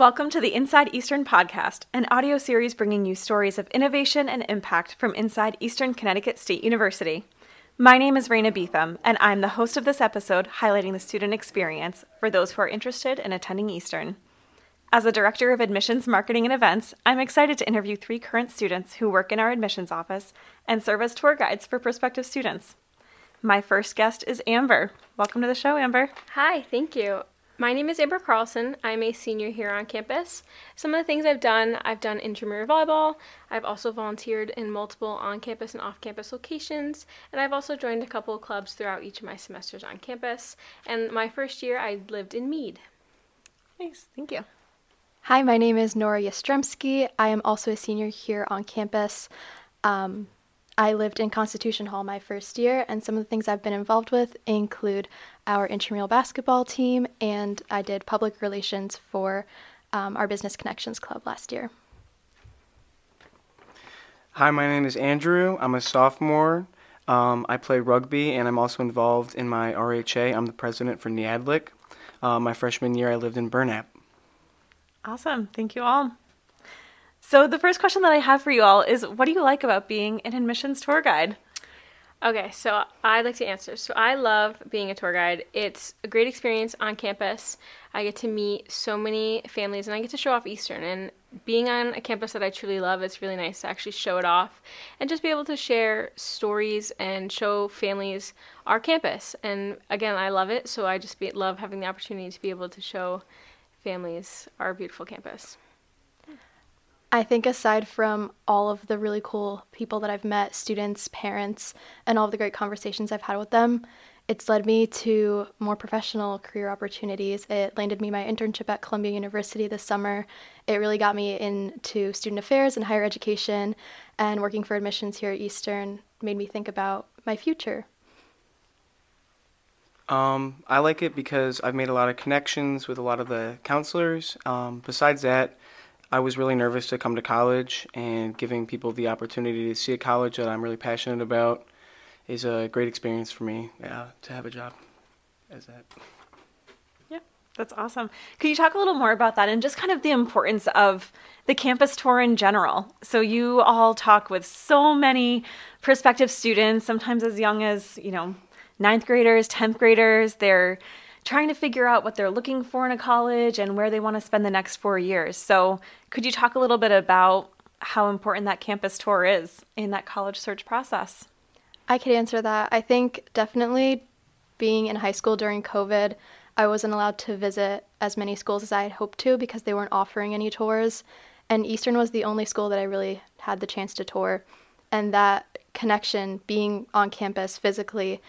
Welcome to the Inside Eastern podcast, an audio series bringing you stories of innovation and impact from inside Eastern Connecticut State University. My name is Raena Beetham, and I'm the host of this episode highlighting the student experience for those who are interested in attending Eastern. As a director of admissions marketing and events, I'm excited to interview three current students who work in our admissions office and serve as tour guides for prospective students. My first guest is Amber. Welcome to the show, Amber. Hi, thank you. My name is Amber Carlson. I'm a senior here on campus. Some of the things I've done I've done intramural volleyball, I've also volunteered in multiple on campus and off campus locations, and I've also joined a couple of clubs throughout each of my semesters on campus. And my first year, I lived in Mead. Nice, thank you. Hi, my name is Nora Yastremski. I am also a senior here on campus. Um, I lived in Constitution Hall my first year, and some of the things I've been involved with include our intramural basketball team, and I did public relations for um, our Business Connections Club last year. Hi, my name is Andrew. I'm a sophomore. Um, I play rugby, and I'm also involved in my RHA. I'm the president for Niejadlik. Uh, my freshman year, I lived in Burnap. Awesome. Thank you all. So, the first question that I have for you all is what do you like about being an admissions tour guide? Okay, so I'd like to answer. So I love being a tour guide. It's a great experience on campus. I get to meet so many families and I get to show off Eastern. And being on a campus that I truly love, it's really nice to actually show it off and just be able to share stories and show families our campus. And again, I love it, so I just be, love having the opportunity to be able to show families our beautiful campus. I think aside from all of the really cool people that I've met, students, parents, and all of the great conversations I've had with them, it's led me to more professional career opportunities. It landed me my internship at Columbia University this summer. It really got me into student affairs and higher education, and working for admissions here at Eastern made me think about my future. Um, I like it because I've made a lot of connections with a lot of the counselors. Um, besides that, I was really nervous to come to college, and giving people the opportunity to see a college that I'm really passionate about is a great experience for me yeah, to have a job as that. Yeah, that's awesome. Could you talk a little more about that and just kind of the importance of the campus tour in general? So you all talk with so many prospective students, sometimes as young as, you know, ninth graders, 10th graders. They're trying to figure out what they're looking for in a college and where they want to spend the next four years. So, could you talk a little bit about how important that campus tour is in that college search process? I could answer that. I think definitely being in high school during COVID, I wasn't allowed to visit as many schools as I had hoped to because they weren't offering any tours. And Eastern was the only school that I really had the chance to tour. And that connection, being on campus physically,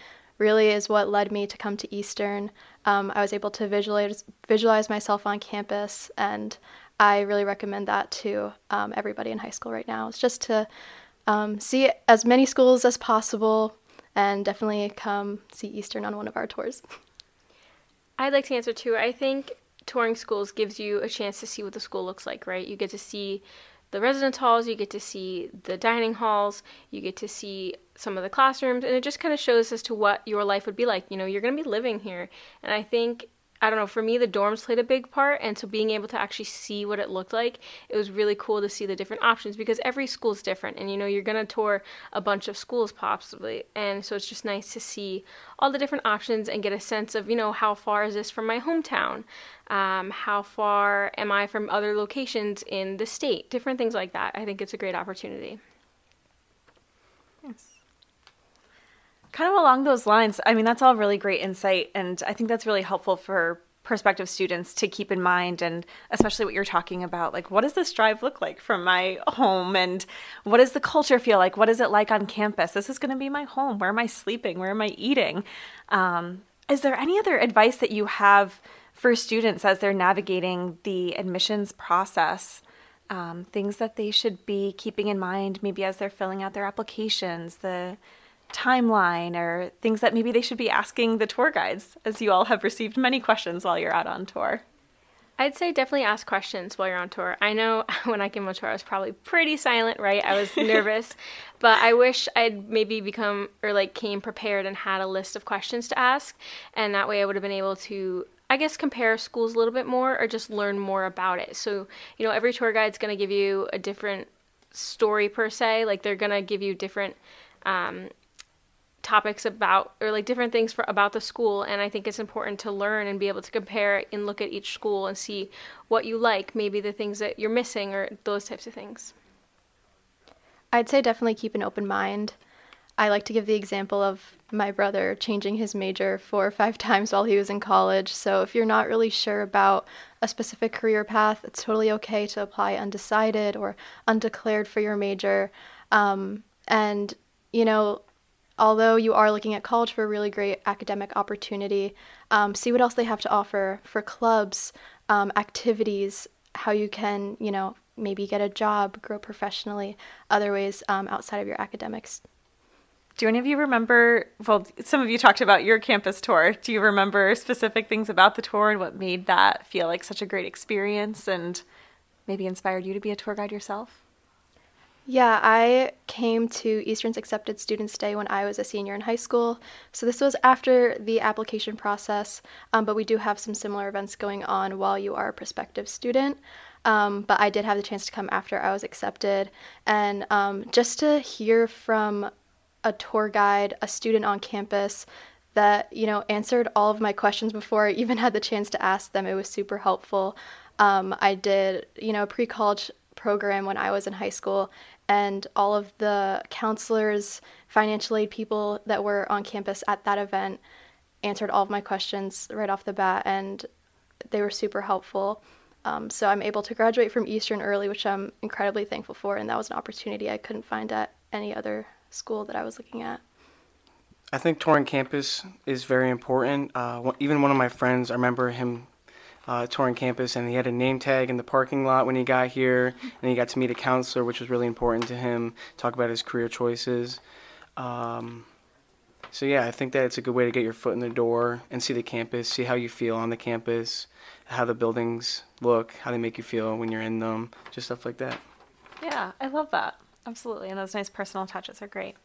really is what led me to come to Eastern. Um, I was able to visualize visualize myself on campus, and I really recommend that to um, everybody in high school right now. It's just to um, see as many schools as possible, and definitely come see Eastern on one of our tours. I'd like to answer too. I think touring schools gives you a chance to see what the school looks like, right? You get to see the residence halls, you get to see the dining halls, you get to see some of the classrooms, and it just kind of shows as to what your life would be like. You know, you're going to be living here. And I think, I don't know, for me, the dorms played a big part. And so being able to actually see what it looked like, it was really cool to see the different options because every school is different. And, you know, you're going to tour a bunch of schools possibly. And so it's just nice to see all the different options and get a sense of, you know, how far is this from my hometown? Um, how far am I from other locations in the state? Different things like that. I think it's a great opportunity. Kind of along those lines, I mean, that's all really great insight. And I think that's really helpful for prospective students to keep in mind and especially what you're talking about like what does this drive look like from my home and what does the culture feel like? What is it like on campus? This is going to be my home. Where am i sleeping? Where am i eating? Um, is there any other advice that you have for students as they're navigating the admissions process? Um, things that they should be keeping in mind maybe as they're filling out their applications the timeline or things that maybe they should be asking the tour guides as you all have received many questions while you're out on tour I'd say definitely ask questions while you're on tour. I know when I came on tour, I was probably pretty silent, right? I was nervous, but I wish I'd maybe become or like came prepared and had a list of questions to ask, and that way I would have been able to I guess compare schools a little bit more or just learn more about it. So, you know, every tour guide's going to give you a different story per se. Like they're going to give you different um, topics about or like different things for about the school and i think it's important to learn and be able to compare and look at each school and see what you like maybe the things that you're missing or those types of things. I'd say definitely keep an open mind. I like to give the example of my brother changing his major four or five times while he was in college so if you're not really sure about a specific career path it's totally okay to apply undecided or undeclared for your major. Um, and you know although you are looking at college for a really great academic opportunity, um, see what else they have to offer for clubs, um, activities, how you can, you know, maybe get a job, grow professionally, other ways um, outside of your academics. Do any of you remember? Well, some of you talked about your campus tour. Do you remember specific things about the tour and what made that feel like such a great experience and maybe inspired you to be a tour guide yourself? Yeah, I came to Eastern's Accepted Students Day when I was a senior in high school. So this was after the application process, um, but we do have some similar events going on while you are a prospective student. Um, but I did have the chance to come after I was accepted. And um, just to hear from a tour guide, a student on campus, that you know answered all of my questions before I even had the chance to ask them. It was super helpful. Um, I did you know pre-college program when I was in high school, and all of the counselors, financial aid people that were on campus at that event answered all of my questions right off the bat, and they were super helpful. Um, so I'm able to graduate from Eastern early, which I'm incredibly thankful for, and that was an opportunity I couldn't find at any other school that I was looking at. I think touring campus is very important. Uh, even one of my friends, I remember him uh, touring campus, and he had a name tag in the parking lot when he got here, and he got to meet a counselor, which was really important to him. Talk about his career choices. Um, so yeah, I think that it's a good way to get your foot in the door and see the campus, see how you feel on the campus, how the buildings look, how they make you feel when you're in them, just stuff like that. Yeah, I love that. Absolutely. And those nice personal touches are great.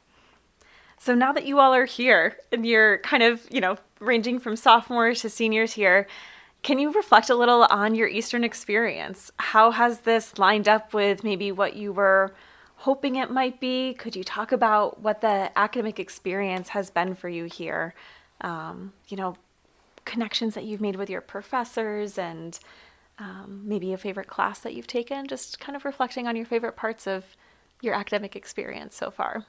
So now that you all are here and you're kind of, you know, ranging from sophomores to seniors here, can you reflect a little on your Eastern experience? How has this lined up with maybe what you were hoping it might be? Could you talk about what the academic experience has been for you here? Um, you know, connections that you've made with your professors and um, maybe a favorite class that you've taken, just kind of reflecting on your favorite parts of your academic experience so far.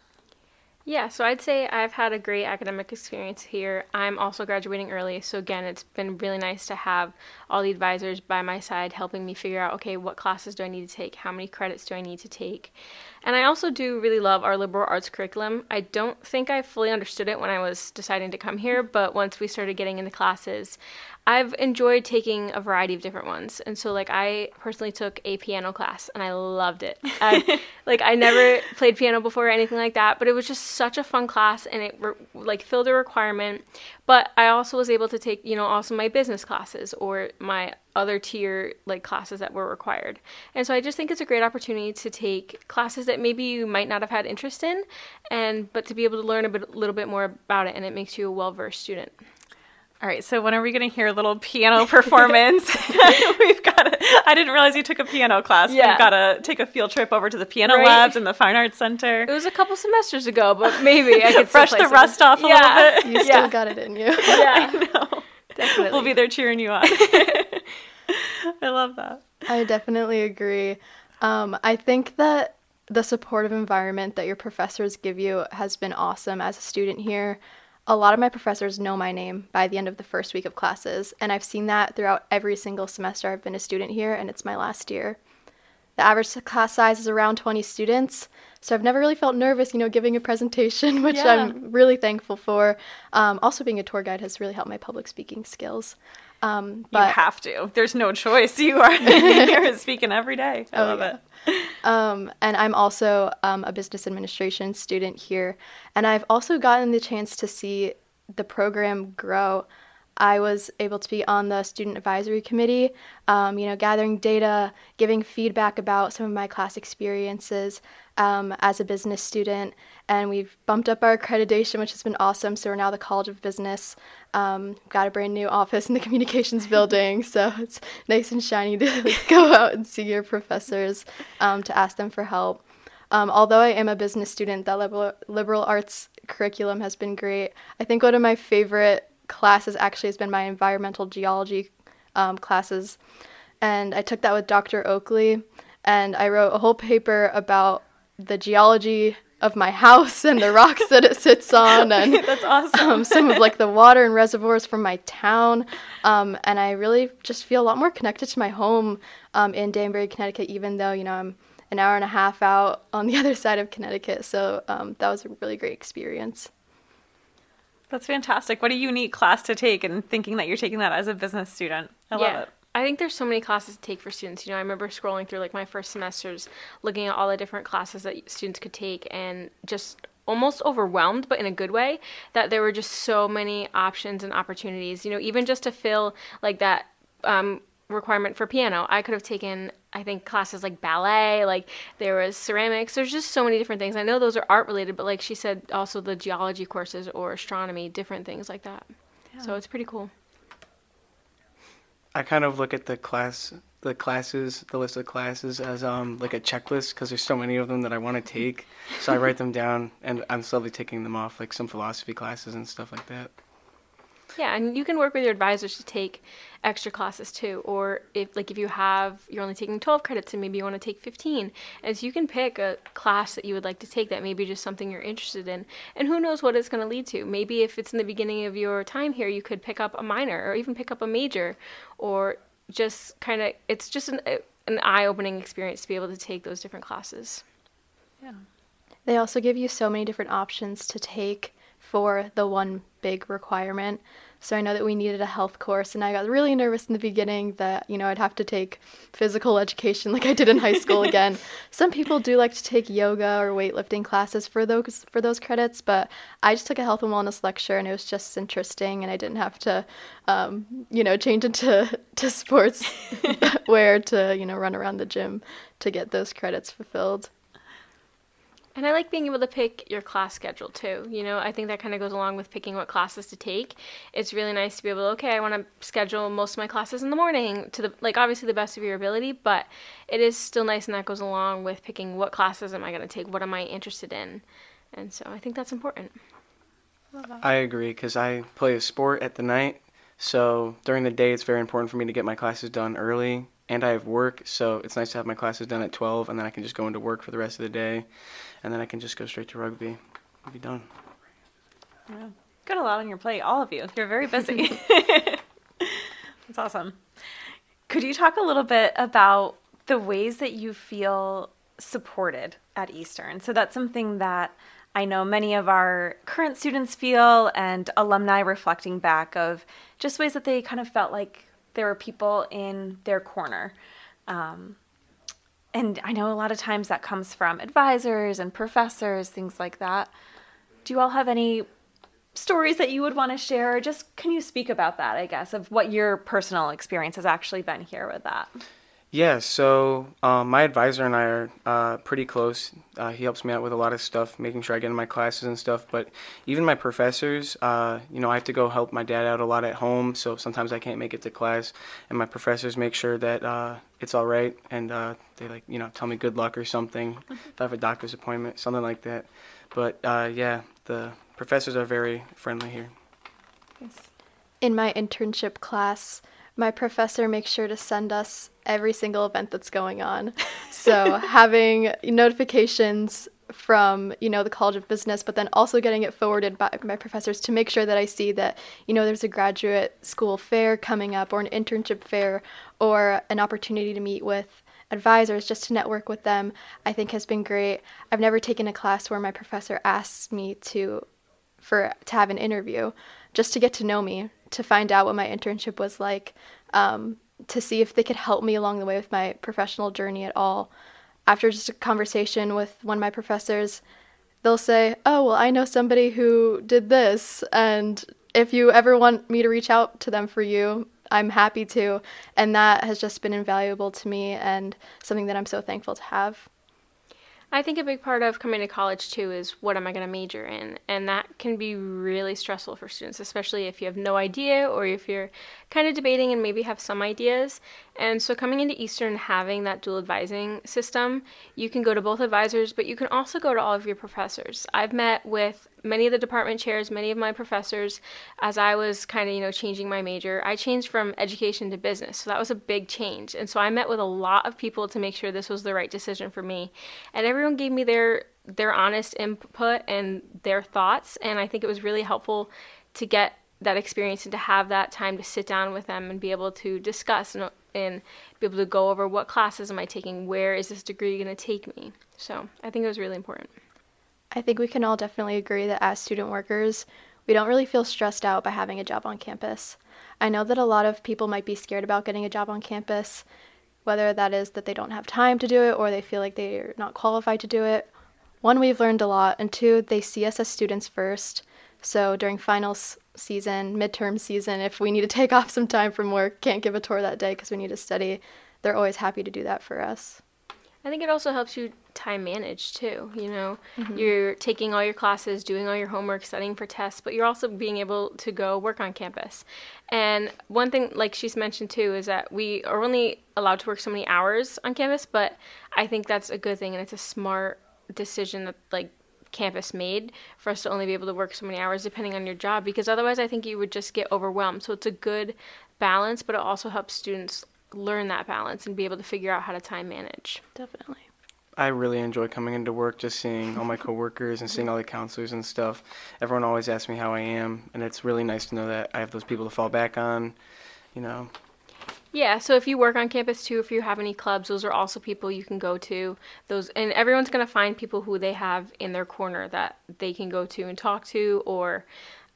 Yeah, so I'd say I've had a great academic experience here. I'm also graduating early, so again, it's been really nice to have all the advisors by my side helping me figure out okay, what classes do I need to take? How many credits do I need to take? And I also do really love our liberal arts curriculum. I don't think I fully understood it when I was deciding to come here, but once we started getting into classes, I've enjoyed taking a variety of different ones. And so like I personally took a piano class and I loved it. I, like I never played piano before or anything like that, but it was just such a fun class and it re- like filled a requirement. But I also was able to take, you know, also my business classes or my other tier like classes that were required. And so I just think it's a great opportunity to take classes that maybe you might not have had interest in and but to be able to learn a bit, little bit more about it and it makes you a well-versed student. All right, so when are we going to hear a little piano performance? We've got to, I didn't realize you took a piano class. Yeah. We've got to take a field trip over to the piano right. labs in the Fine Arts Center. It was a couple semesters ago, but maybe I could brush the rust off a yeah. little bit. You still yeah. got it in you. Yeah, I know. Definitely. We'll be there cheering you on. I love that. I definitely agree. Um, I think that the supportive environment that your professors give you has been awesome as a student here a lot of my professors know my name by the end of the first week of classes, and I've seen that throughout every single semester I've been a student here, and it's my last year. The average class size is around 20 students, so I've never really felt nervous, you know, giving a presentation, which yeah. I'm really thankful for. Um, also, being a tour guide has really helped my public speaking skills. Um, but you have to. There's no choice. You are here speaking every day. I oh, love yeah. it. Um, and I'm also um, a business administration student here, and I've also gotten the chance to see the program grow. I was able to be on the student advisory committee, um, you know, gathering data, giving feedback about some of my class experiences um, as a business student. And we've bumped up our accreditation, which has been awesome. So we're now the College of Business. Um, got a brand new office in the communications building. So it's nice and shiny to like, go out and see your professors um, to ask them for help. Um, although I am a business student, that liberal, liberal arts curriculum has been great. I think one of my favorite classes actually has been my environmental geology um, classes. And I took that with Dr. Oakley, and I wrote a whole paper about the geology of my house and the rocks that it sits on and that's awesome um, some of like the water and reservoirs from my town um, and i really just feel a lot more connected to my home um, in danbury connecticut even though you know i'm an hour and a half out on the other side of connecticut so um, that was a really great experience that's fantastic what a unique class to take and thinking that you're taking that as a business student i yeah. love it I think there's so many classes to take for students. You know, I remember scrolling through like my first semesters, looking at all the different classes that students could take, and just almost overwhelmed, but in a good way, that there were just so many options and opportunities. You know, even just to fill like that um, requirement for piano, I could have taken, I think, classes like ballet, like there was ceramics. There's just so many different things. I know those are art related, but like she said, also the geology courses or astronomy, different things like that. Yeah. So it's pretty cool. I kind of look at the class, the classes, the list of classes as um like a checklist because there's so many of them that I want to take. So I write them down, and I'm slowly taking them off, like some philosophy classes and stuff like that. Yeah, and you can work with your advisors to take extra classes too. Or if like if you have you're only taking 12 credits and maybe you want to take 15, and so you can pick a class that you would like to take that maybe just something you're interested in. And who knows what it's going to lead to. Maybe if it's in the beginning of your time here, you could pick up a minor or even pick up a major or just kind of it's just an an eye-opening experience to be able to take those different classes. Yeah. They also give you so many different options to take for the one big requirement. So I know that we needed a health course, and I got really nervous in the beginning that, you know, I'd have to take physical education like I did in high school again. Some people do like to take yoga or weightlifting classes for those for those credits, but I just took a health and wellness lecture, and it was just interesting, and I didn't have to, um, you know, change into to sports wear to, you know, run around the gym to get those credits fulfilled. And I like being able to pick your class schedule too. You know, I think that kind of goes along with picking what classes to take. It's really nice to be able to, okay, I want to schedule most of my classes in the morning to the, like, obviously the best of your ability, but it is still nice and that goes along with picking what classes am I going to take, what am I interested in. And so I think that's important. I agree because I play a sport at the night. So during the day, it's very important for me to get my classes done early and I have work, so it's nice to have my classes done at 12, and then I can just go into work for the rest of the day and then I can just go straight to rugby and be done. Yeah. Got a lot on your plate, all of you. You're very busy. That's awesome. Could you talk a little bit about the ways that you feel supported at Eastern? So that's something that I know many of our current students feel and alumni reflecting back of just ways that they kind of felt like there were people in their corner. Um, and I know a lot of times that comes from advisors and professors, things like that. Do you all have any stories that you would want to share? Just can you speak about that, I guess, of what your personal experience has actually been here with that? Yeah, so um, my advisor and I are uh, pretty close. Uh, he helps me out with a lot of stuff, making sure I get in my classes and stuff. But even my professors, uh, you know, I have to go help my dad out a lot at home, so sometimes I can't make it to class. And my professors make sure that uh, it's all right, and uh, they like, you know, tell me good luck or something if I have a doctor's appointment, something like that. But uh, yeah, the professors are very friendly here. In my internship class, my professor makes sure to send us every single event that's going on. So having notifications from you know the College of Business, but then also getting it forwarded by my professors to make sure that I see that you know there's a graduate school fair coming up or an internship fair or an opportunity to meet with advisors just to network with them. I think has been great. I've never taken a class where my professor asks me to for to have an interview just to get to know me to find out what my internship was like, um, to see if they could help me along the way with my professional journey at all. After just a conversation with one of my professors, they'll say, "Oh, well, I know somebody who did this," and if you ever want me to reach out to them for you, I'm happy to. And that has just been invaluable to me and something that I'm so thankful to have. I think a big part of coming to college too is what am I going to major in? And that can be really stressful for students, especially if you have no idea or if you're kind of debating and maybe have some ideas. And so coming into Eastern having that dual advising system, you can go to both advisors, but you can also go to all of your professors. I've met with many of the department chairs, many of my professors as I was kind of, you know, changing my major. I changed from education to business. So that was a big change. And so I met with a lot of people to make sure this was the right decision for me. And everyone gave me their their honest input and their thoughts, and I think it was really helpful to get that experience and to have that time to sit down with them and be able to discuss and, and be able to go over what classes am I taking, where is this degree going to take me. So I think it was really important. I think we can all definitely agree that as student workers, we don't really feel stressed out by having a job on campus. I know that a lot of people might be scared about getting a job on campus, whether that is that they don't have time to do it or they feel like they're not qualified to do it. One, we've learned a lot, and two, they see us as students first. So during finals season, midterm season, if we need to take off some time from work, can't give a tour that day because we need to study, they're always happy to do that for us. I think it also helps you time manage too. You know, mm-hmm. you're taking all your classes, doing all your homework, studying for tests, but you're also being able to go work on campus. And one thing, like she's mentioned too, is that we are only allowed to work so many hours on campus, but I think that's a good thing and it's a smart decision that like campus made for us to only be able to work so many hours depending on your job because otherwise I think you would just get overwhelmed. So it's a good balance, but it also helps students learn that balance and be able to figure out how to time manage. Definitely. I really enjoy coming into work, just seeing all my coworkers and seeing all the counselors and stuff. Everyone always asks me how I am, and it's really nice to know that I have those people to fall back on. You know, yeah, so if you work on campus too, if you have any clubs, those are also people you can go to. Those and everyone's going to find people who they have in their corner that they can go to and talk to or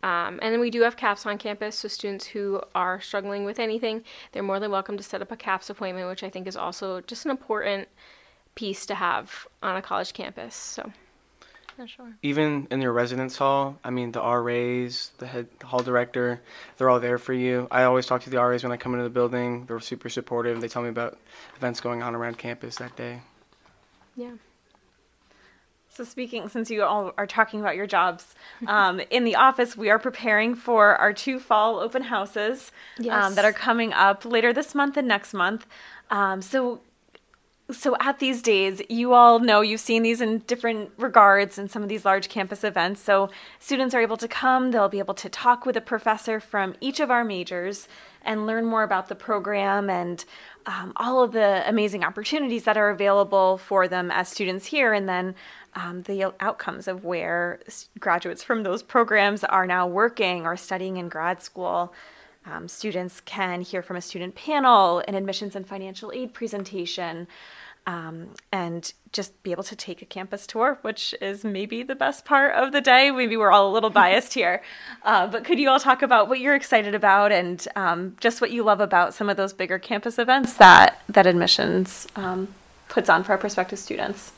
um, and then we do have CAPS on campus, so students who are struggling with anything, they're more than welcome to set up a CAPS appointment, which I think is also just an important piece to have on a college campus. So Yeah, sure. Even in your residence hall, I mean, the RAs, the head the hall director, they're all there for you. I always talk to the RAs when I come into the building. They're super supportive. They tell me about events going on around campus that day. Yeah. So, speaking, since you all are talking about your jobs, um, in the office, we are preparing for our two fall open houses um, yes. um, that are coming up later this month and next month. Um, so, so at these days, you all know you've seen these in different regards in some of these large campus events. So students are able to come, they'll be able to talk with a professor from each of our majors and learn more about the program and um, all of the amazing opportunities that are available for them as students here, and then um, the outcomes of where graduates from those programs are now working or studying in grad school. Um, students can hear from a student panel, an admissions and financial aid presentation, um, and just be able to take a campus tour, which is maybe the best part of the day. Maybe we're all a little biased here, uh, but could you all talk about what you're excited about and um, just what you love about some of those bigger campus events that that admissions um, puts on for our prospective students?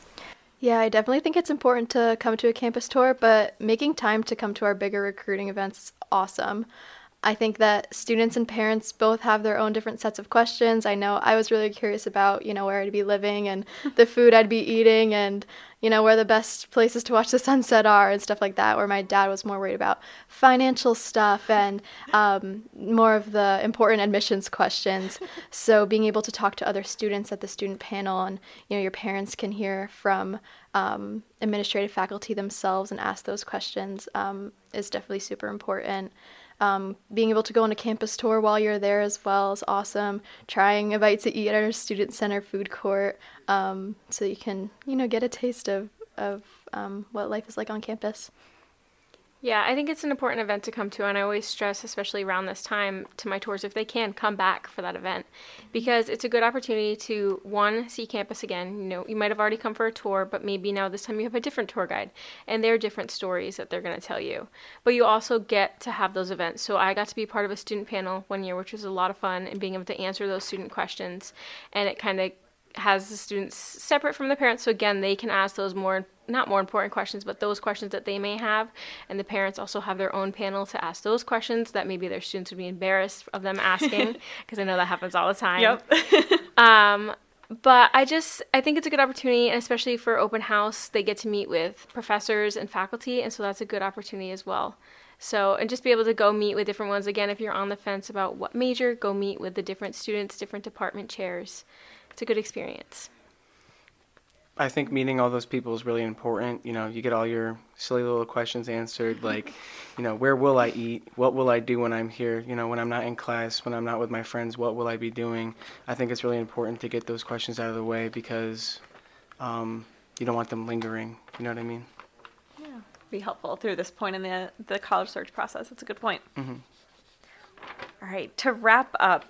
Yeah, I definitely think it's important to come to a campus tour, but making time to come to our bigger recruiting events is awesome. I think that students and parents both have their own different sets of questions. I know I was really curious about, you know, where I'd be living and the food I'd be eating and, you know, where the best places to watch the sunset are and stuff like that, where my dad was more worried about financial stuff and um, more of the important admissions questions. So being able to talk to other students at the student panel and, you know, your parents can hear from um, administrative faculty themselves and ask those questions um, is definitely super important. Um, being able to go on a campus tour while you're there as well is awesome. Trying a bite to eat at our student center food court, um, so you can you know get a taste of of um, what life is like on campus. Yeah, I think it's an important event to come to, and I always stress, especially around this time, to my tours if they can come back for that event, because it's a good opportunity to one see campus again. You know, you might have already come for a tour, but maybe now this time you have a different tour guide, and there are different stories that they're going to tell you. But you also get to have those events. So I got to be part of a student panel one year, which was a lot of fun, and being able to answer those student questions, and it kind of has the students separate from the parents. So again, they can ask those more not more important questions, but those questions that they may have, and the parents also have their own panel to ask those questions that maybe their students would be embarrassed of them asking because I know that happens all the time. Yep. Um, but I just I think it's a good opportunity, and especially for open house, they get to meet with professors and faculty, and so that's a good opportunity as well. So and just be able to go meet with different ones again. If you're on the fence about what major, go meet with the different students, different department chairs. It's a good experience. I think meeting all those people is really important. You know, you get all your silly little questions answered, like, you know, where will I eat? What will I do when I'm here? You know, when I'm not in class, when I'm not with my friends, what will I be doing? I think it's really important to get those questions out of the way because um, you don't want them lingering. You know what I mean? Yeah. Be helpful through this point in the the college search process. That's a good point. Mhm. All right. To wrap up,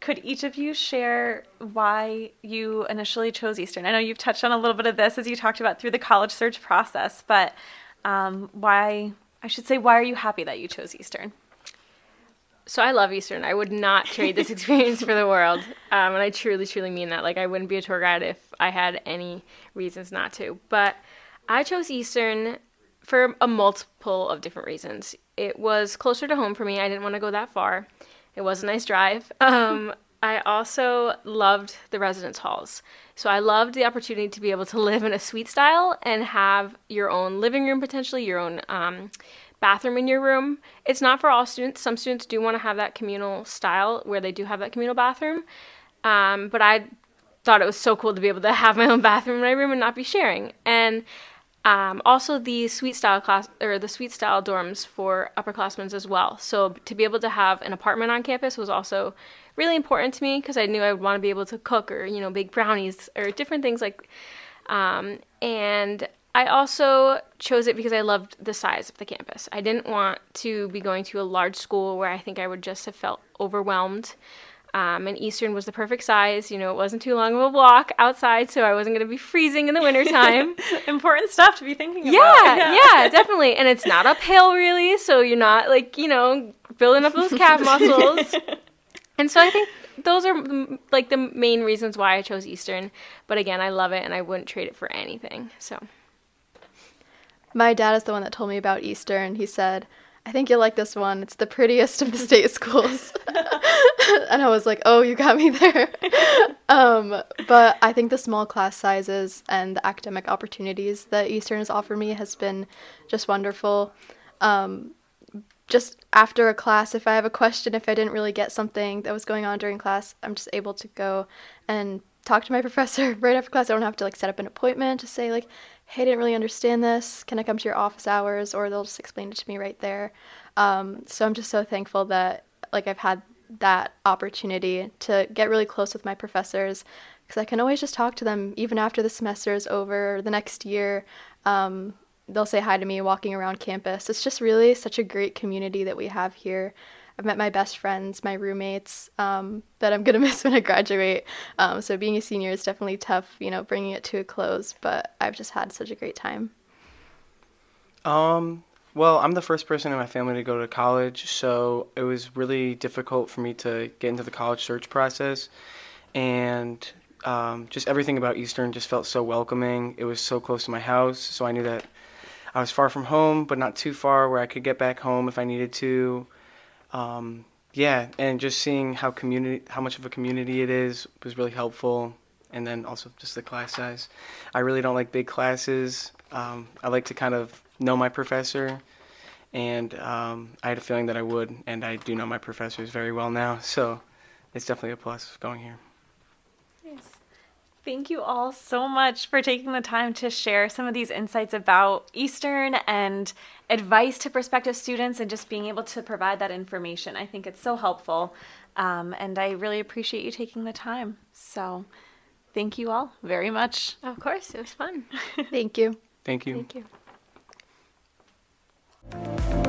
could each of you share why you initially chose Eastern? I know you've touched on a little bit of this as you talked about through the college search process, but um, why, I should say, why are you happy that you chose Eastern? So I love Eastern. I would not trade this experience for the world, um, and I truly, truly mean that. Like I wouldn't be a tour guide if I had any reasons not to. But I chose Eastern for a multiple of different reasons. It was closer to home for me. I didn't want to go that far. It was a nice drive. Um, I also loved the residence halls. So I loved the opportunity to be able to live in a suite style and have your own living room, potentially your own um, bathroom in your room. It's not for all students. Some students do want to have that communal style where they do have that communal bathroom. Um, but I thought it was so cool to be able to have my own bathroom in my room and not be sharing. And um, also the suite style class or the suite style dorms for upperclassmen as well. So to be able to have an apartment on campus was also really important to me because I knew I would want to be able to cook or you know bake brownies or different things like. Um, and I also chose it because I loved the size of the campus. I didn't want to be going to a large school where I think I would just have felt overwhelmed. Um, and Eastern was the perfect size. You know, it wasn't too long of a walk outside, so I wasn't going to be freezing in the wintertime. Important stuff to be thinking yeah, about. yeah, yeah, definitely. And it's not uphill really, so you're not like, you know, building up those calf muscles. And so I think those are like the main reasons why I chose Eastern. But again, I love it and I wouldn't trade it for anything. So My dad is the one that told me about Eastern. He said, I think you'll like this one. It's the prettiest of the state schools. and I was like, oh, you got me there. um, but I think the small class sizes and the academic opportunities that Eastern has offered me has been just wonderful. Um, just after a class, if I have a question, if I didn't really get something that was going on during class, I'm just able to go and talk to my professor right after class. I don't have to like set up an appointment to say like, hey, I didn't really understand this. Can I come to your office hours? Or they'll just explain it to me right there. Um, so I'm just so thankful that like I've had that opportunity to get really close with my professors because I can always just talk to them even after the semester is over or the next year. Um, they'll say hi to me walking around campus. It's just really such a great community that we have here. I've met my best friends, my roommates um, that I'm gonna miss when I graduate. Um, so being a senior is definitely tough, you know, bringing it to a close. But I've just had such a great time. Um, well, I'm the first person in my family to go to college, so it was really difficult for me to get into the college search process. And um, just everything about Eastern just felt so welcoming. It was so close to my house, so I knew that I was far from home, but not too far where I could get back home if I needed to. Um, yeah, and just seeing how community, how much of a community it is, was really helpful. And then also just the class size. I really don't like big classes. Um, I like to kind of know my professor, and um, I had a feeling that I would, and I do know my professors very well now. So it's definitely a plus going here. Thank you all so much for taking the time to share some of these insights about Eastern and advice to prospective students and just being able to provide that information. I think it's so helpful. Um, and I really appreciate you taking the time. So thank you all very much. Of course, it was fun. thank you. Thank you. Thank you.